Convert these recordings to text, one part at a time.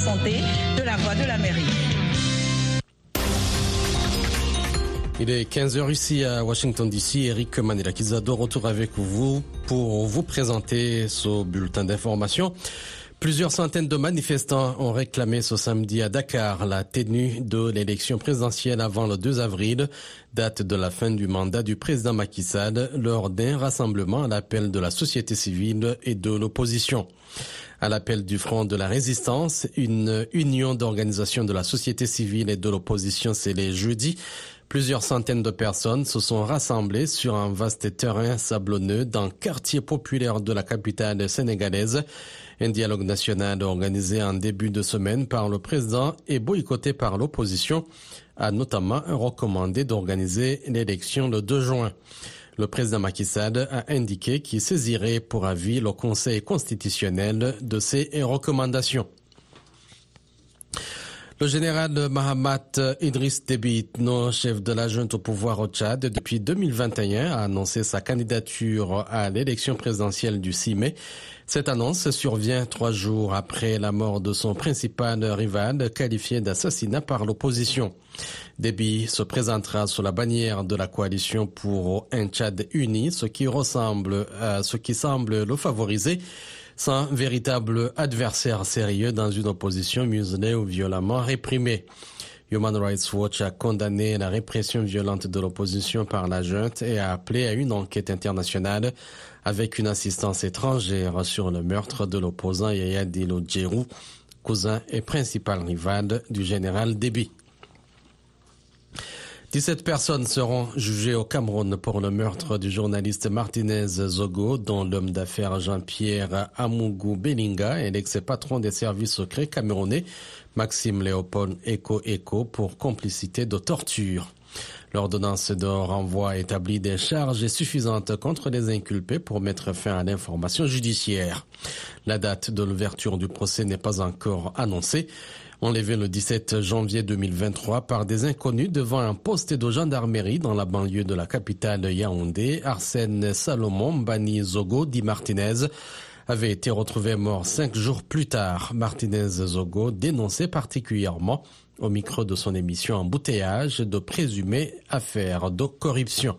santé de la voie de la mairie. Il est 15h ici à Washington DC. Eric Manila de retour avec vous pour vous présenter ce bulletin d'information. Plusieurs centaines de manifestants ont réclamé ce samedi à Dakar la tenue de l'élection présidentielle avant le 2 avril, date de la fin du mandat du président Macky Sall, lors d'un rassemblement à l'appel de la société civile et de l'opposition. À l'appel du Front de la Résistance, une union d'organisations de la société civile et de l'opposition scellée jeudi Plusieurs centaines de personnes se sont rassemblées sur un vaste terrain sablonneux dans le quartier populaire de la capitale sénégalaise. Un dialogue national organisé en début de semaine par le président et boycotté par l'opposition a notamment recommandé d'organiser l'élection le 2 juin. Le président Macky Sall a indiqué qu'il saisirait pour avis le Conseil constitutionnel de ces recommandations. Le général Mahamat Idriss Déby Itno, chef de la junte au pouvoir au Tchad depuis 2021, a annoncé sa candidature à l'élection présidentielle du 6 mai. Cette annonce survient trois jours après la mort de son principal rival, qualifié d'assassinat par l'opposition. Déby se présentera sous la bannière de la coalition pour un Tchad uni, ce qui ressemble à ce qui semble le favoriser sans véritable adversaire sérieux dans une opposition muselée ou violemment réprimée. Human Rights Watch a condamné la répression violente de l'opposition par la junte et a appelé à une enquête internationale avec une assistance étrangère sur le meurtre de l'opposant Yaya Dilo cousin et principal rival du général Déby. 17 personnes seront jugées au Cameroun pour le meurtre du journaliste Martinez Zogo, dont l'homme d'affaires Jean-Pierre Amougou Belinga et l'ex-patron des services secrets camerounais Maxime Léopold Eko Eko pour complicité de torture. L'ordonnance de renvoi établit des charges suffisantes contre les inculpés pour mettre fin à l'information judiciaire. La date de l'ouverture du procès n'est pas encore annoncée. Enlevé le 17 janvier 2023 par des inconnus devant un poste de gendarmerie dans la banlieue de la capitale Yaoundé, Arsène Salomon Bani Zogo dit Martinez avait été retrouvé mort cinq jours plus tard. Martinez Zogo dénonçait particulièrement au micro de son émission Embouteillage de présumées affaires de corruption.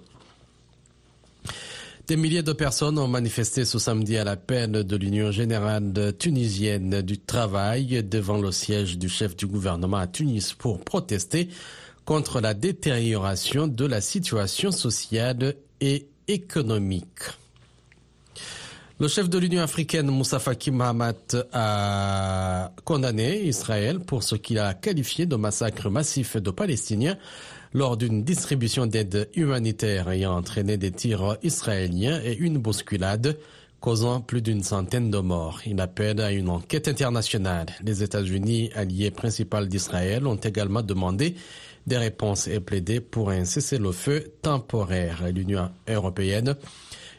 Des milliers de personnes ont manifesté ce samedi à l'appel de l'Union générale tunisienne du travail devant le siège du chef du gouvernement à Tunis pour protester contre la détérioration de la situation sociale et économique. Le chef de l'Union africaine, Moussa Faki Mahamat, a condamné Israël pour ce qu'il a qualifié de massacre massif de Palestiniens lors d'une distribution d'aide humanitaire ayant entraîné des tirs israéliens et une bousculade causant plus d'une centaine de morts. Il appelle à une enquête internationale. Les États-Unis, alliés principaux d'Israël, ont également demandé des réponses et plaidé pour un cessez-le-feu temporaire. L'Union européenne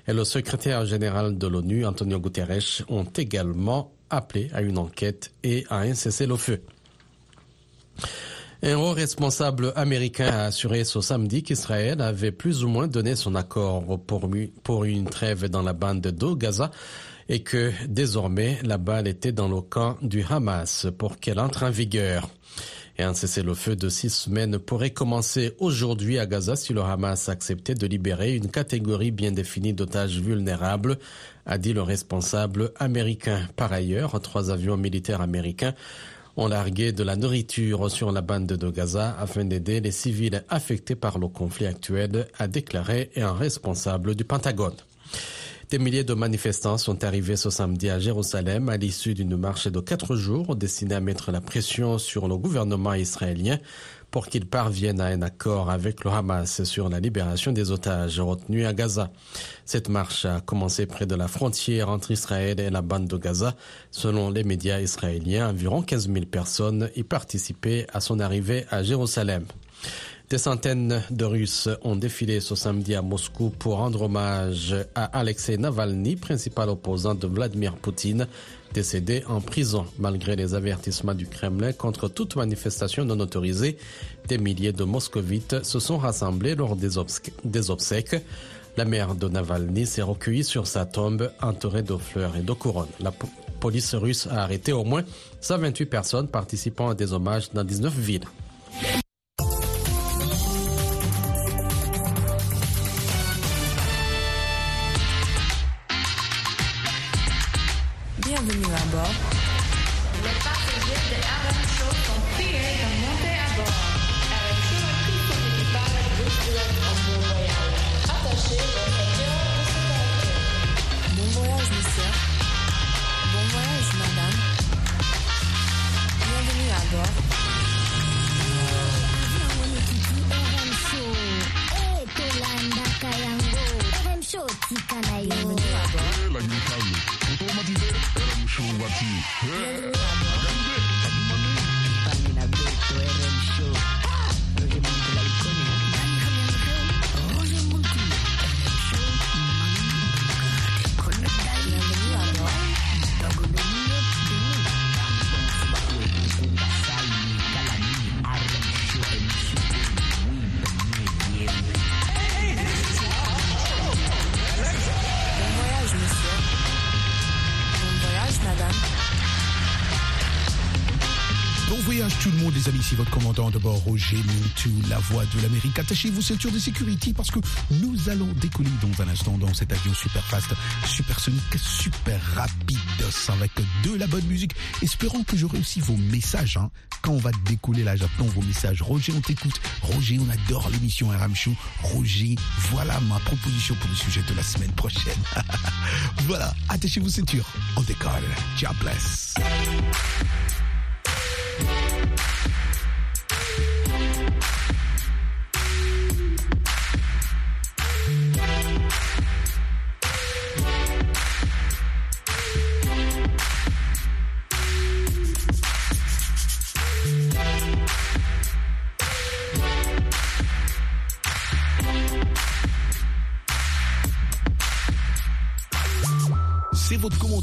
et le secrétaire général de l'ONU, Antonio Guterres, ont également appelé à une enquête et à un cessez-le-feu. Un haut responsable américain a assuré ce samedi qu'Israël avait plus ou moins donné son accord pour, une trêve dans la bande de Gaza et que désormais la balle était dans le camp du Hamas pour qu'elle entre en vigueur. Et un cessez-le-feu de six semaines pourrait commencer aujourd'hui à Gaza si le Hamas acceptait de libérer une catégorie bien définie d'otages vulnérables, a dit le responsable américain. Par ailleurs, trois avions militaires américains ont largué de la nourriture sur la bande de Gaza afin d'aider les civils affectés par le conflit actuel, a déclaré un responsable du Pentagone. Des milliers de manifestants sont arrivés ce samedi à Jérusalem à l'issue d'une marche de quatre jours destinée à mettre la pression sur le gouvernement israélien pour qu'il parvienne à un accord avec le Hamas sur la libération des otages retenus à Gaza. Cette marche a commencé près de la frontière entre Israël et la bande de Gaza. Selon les médias israéliens, environ 15 000 personnes y participaient à son arrivée à Jérusalem. Des centaines de Russes ont défilé ce samedi à Moscou pour rendre hommage à Alexei Navalny, principal opposant de Vladimir Poutine, décédé en prison. Malgré les avertissements du Kremlin contre toute manifestation non autorisée, des milliers de moscovites se sont rassemblés lors des, obsèques. La mère de Navalny s'est recueillie sur sa tombe entourée de fleurs et de couronnes. police russe a arrêté au moins 128 personnes participant à des hommages dans 19 villes. up to you. Yeah. Commandant de bord Roger Mintou, la voix de l'Amérique. Attachez vos ceintures de sécurité parce que nous allons décoller dans un instant dans cet avion super fast, supersonique, super rapide, avec de la bonne musique. Espérons que j'aurai aussi vos messages. Hein. Quand on va décoller là, j'attends vos messages. Roger, on t'écoute. Roger, on adore l'émission RM Show. Roger, voilà ma proposition pour le sujet de la semaine prochaine. voilà, attachez vos ceintures. On décolle. Ciao, bless.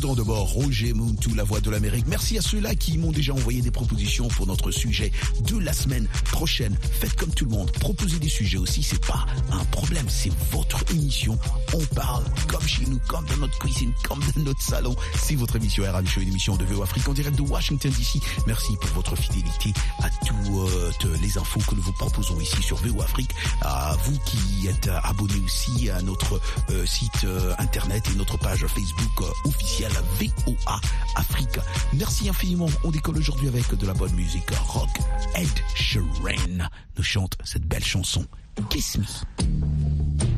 Commandant de bord, Roger Mountou, la voix de l'Amérique. Merci à ceux-là qui m'ont déjà envoyé des propositions pour notre sujet de la semaine prochaine. Faites comme tout le monde, proposez des sujets aussi, c'est pas un problème, c'est votre émission. On parle comme chez nous, comme dans notre cuisine, comme dans notre salon. C'est votre émission RM Show, une émission de VO Afrique en direct de Washington DC. Merci pour votre fidélité à toutes les infos que nous vous proposons ici sur VO Afrique. À vous qui êtes abonnés aussi à notre euh, site euh, internet et notre page Facebook euh, officielle VOA Afrique. Merci infiniment. On décolle aujourd'hui avec de la bonne musique rock. Ed Sheeran nous chante cette belle chanson Kiss Me.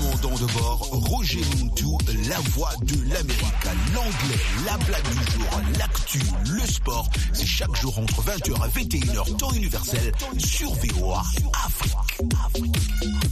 Commandant de bord, Roger Muntu, la voix de l'Amérique. L'anglais, la blague du jour, l'actu, le sport, c'est chaque jour entre 20h et 21h, temps universel, sur VOA Afrique.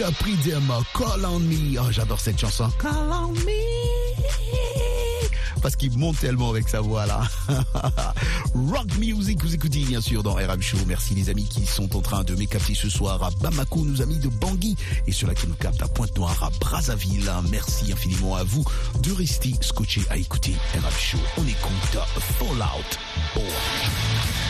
Eric Pridem, Call on Me. Oh, j'adore cette chanson. Call on Me. Parce qu'il monte tellement avec sa voix là. Rock Music, vous écoutez bien sûr dans RM Show. Merci les amis qui sont en train de m'écapter ce soir à Bamako, nos amis de Bangui et ceux-là qui nous captent à Pointe-Noire, à Brazzaville. Merci infiniment à vous de rester scotché à écouter RM Show. On écoute Fallout Boy.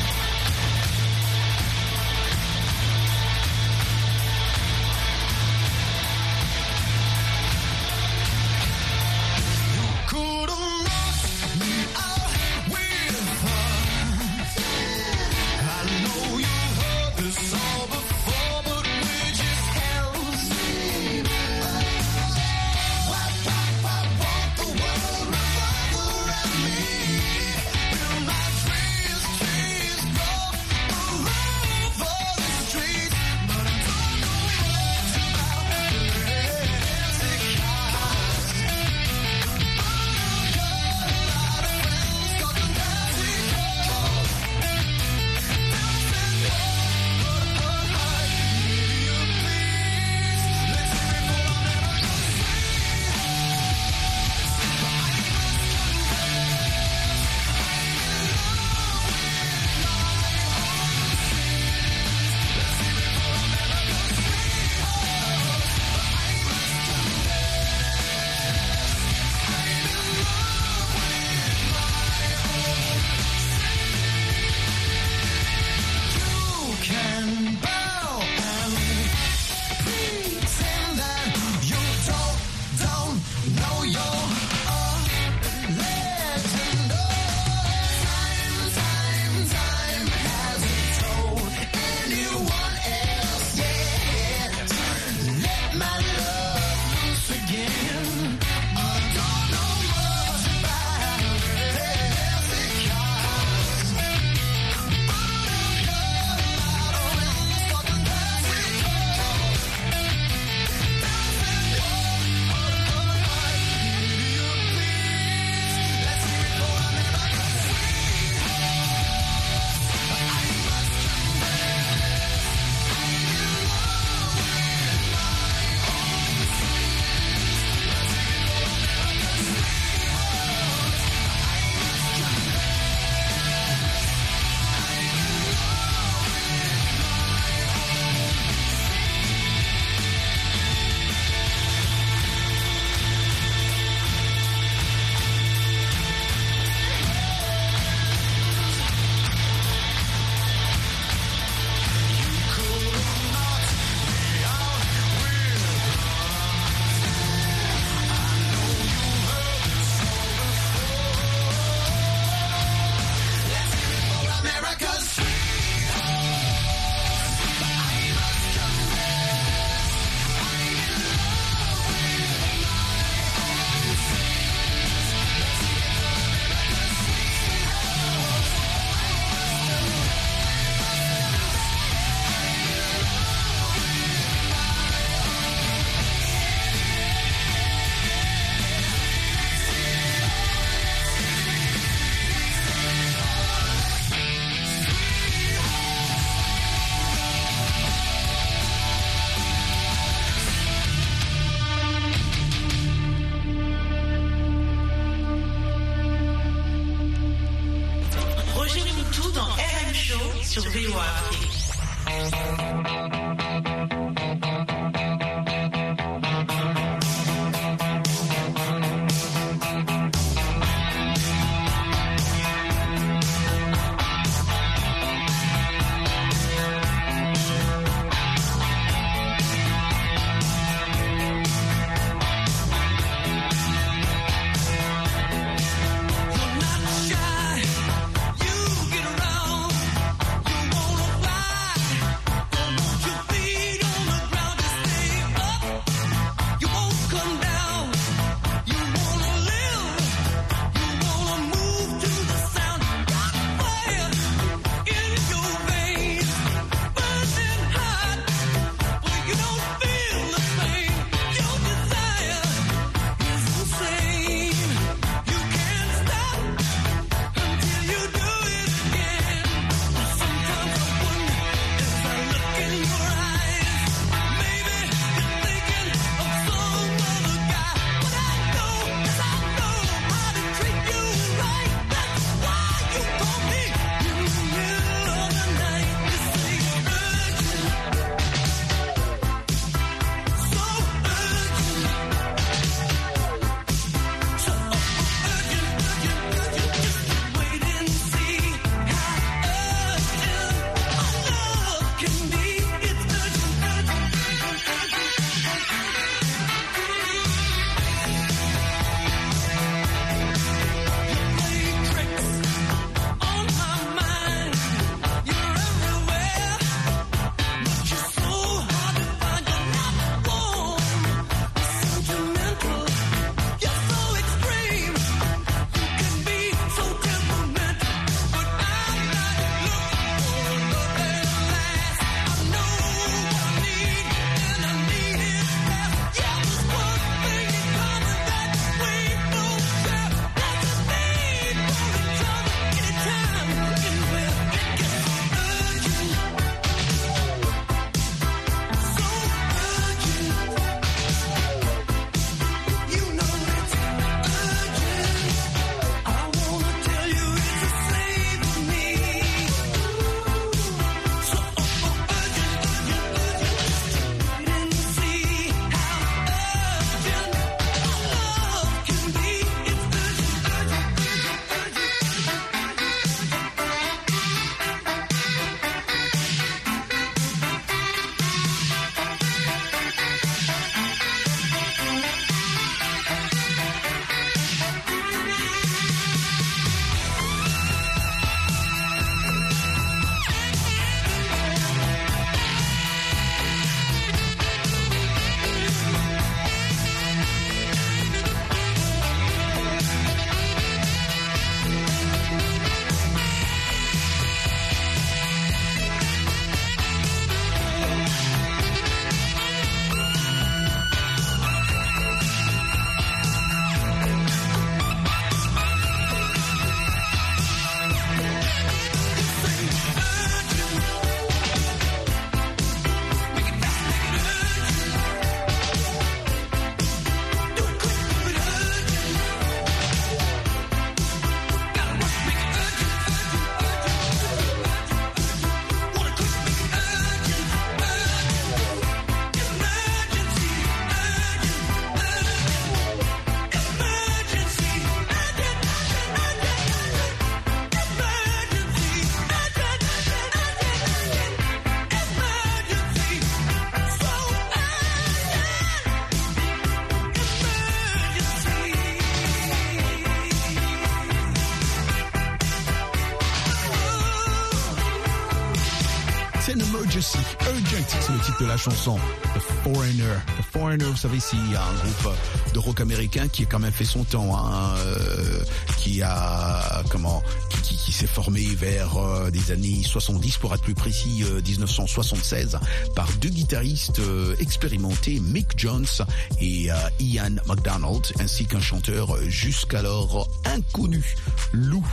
Chanson. The Foreigner. The Foreigner, vous savez, c'est un groupe de rock américain qui a quand même fait son temps, hein, euh, qui a, comment, qui, s'est formé vers euh, des années 70, pour être plus précis, euh, 1976, par deux guitaristes euh, expérimentés, Mick Jones et euh, Ian McDonald, ainsi qu'un chanteur euh, jusqu'alors inconnu, Lou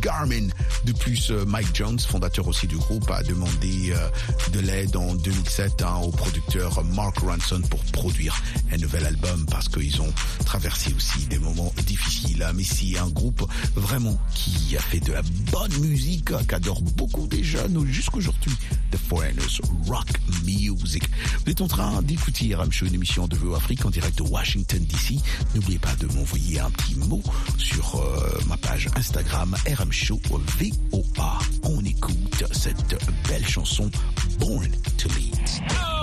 Garmin. De plus, euh, Mike Jones, fondateur aussi du groupe, a demandé euh, de l'aide en 2007 hein, au producteur Mark Ronson pour produire un nouvel album parce qu'ils ont traversé aussi des moments difficiles. hein. Mais c'est un groupe vraiment qui a fait de la bonne musique, hein, qu'adore beaucoup des jeunes jusqu'aujourd'hui. The Foreigners Rock Music. Vous êtes en train d'écouter RM Show, une émission de VO Afrique en direct de Washington DC. N'oubliez pas de m'envoyer un petit mot sur euh, ma page Instagram RM Show VOA. On écoute cette belle chanson Born to Lead.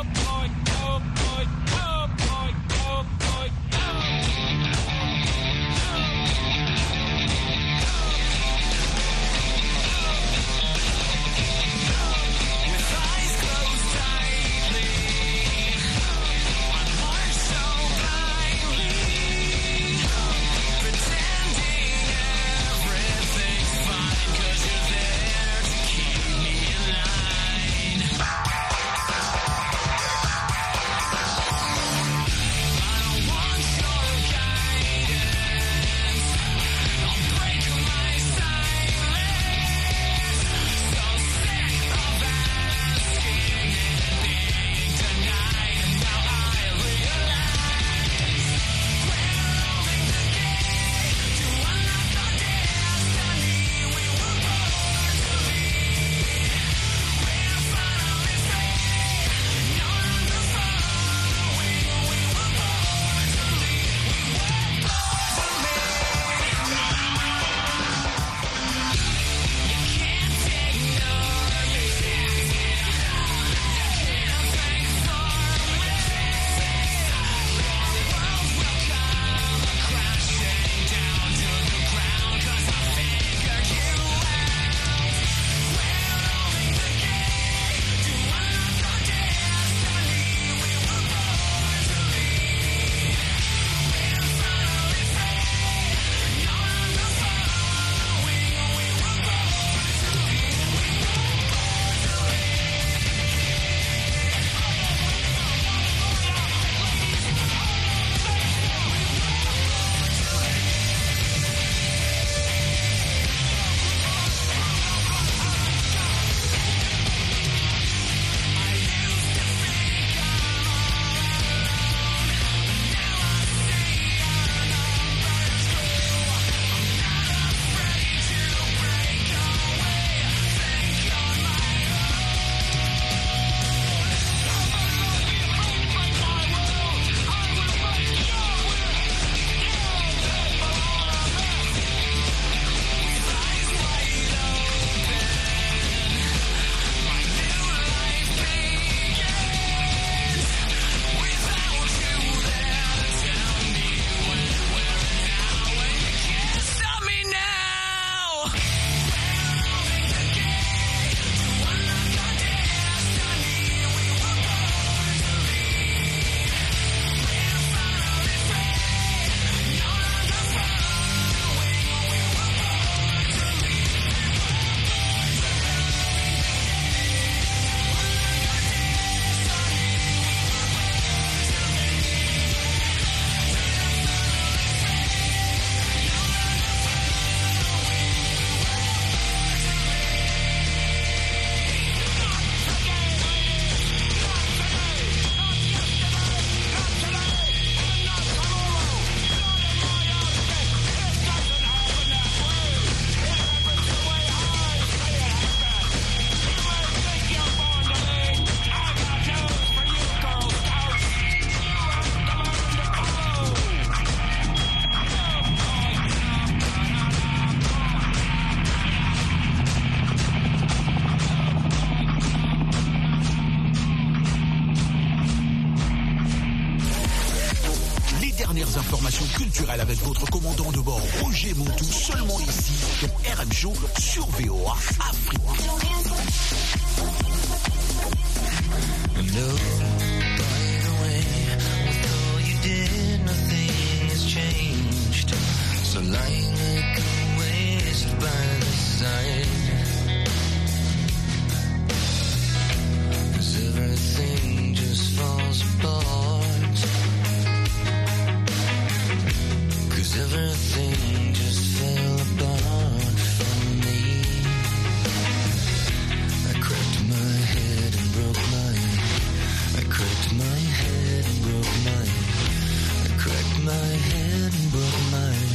Informations culturelles avec votre commandant de bord Roger Montou seulement ici sur RM Show sur VOA Afrique. everything just fell apart for me. I cracked my head and broke my. I cracked my head and broke. I cracked my head and broke my.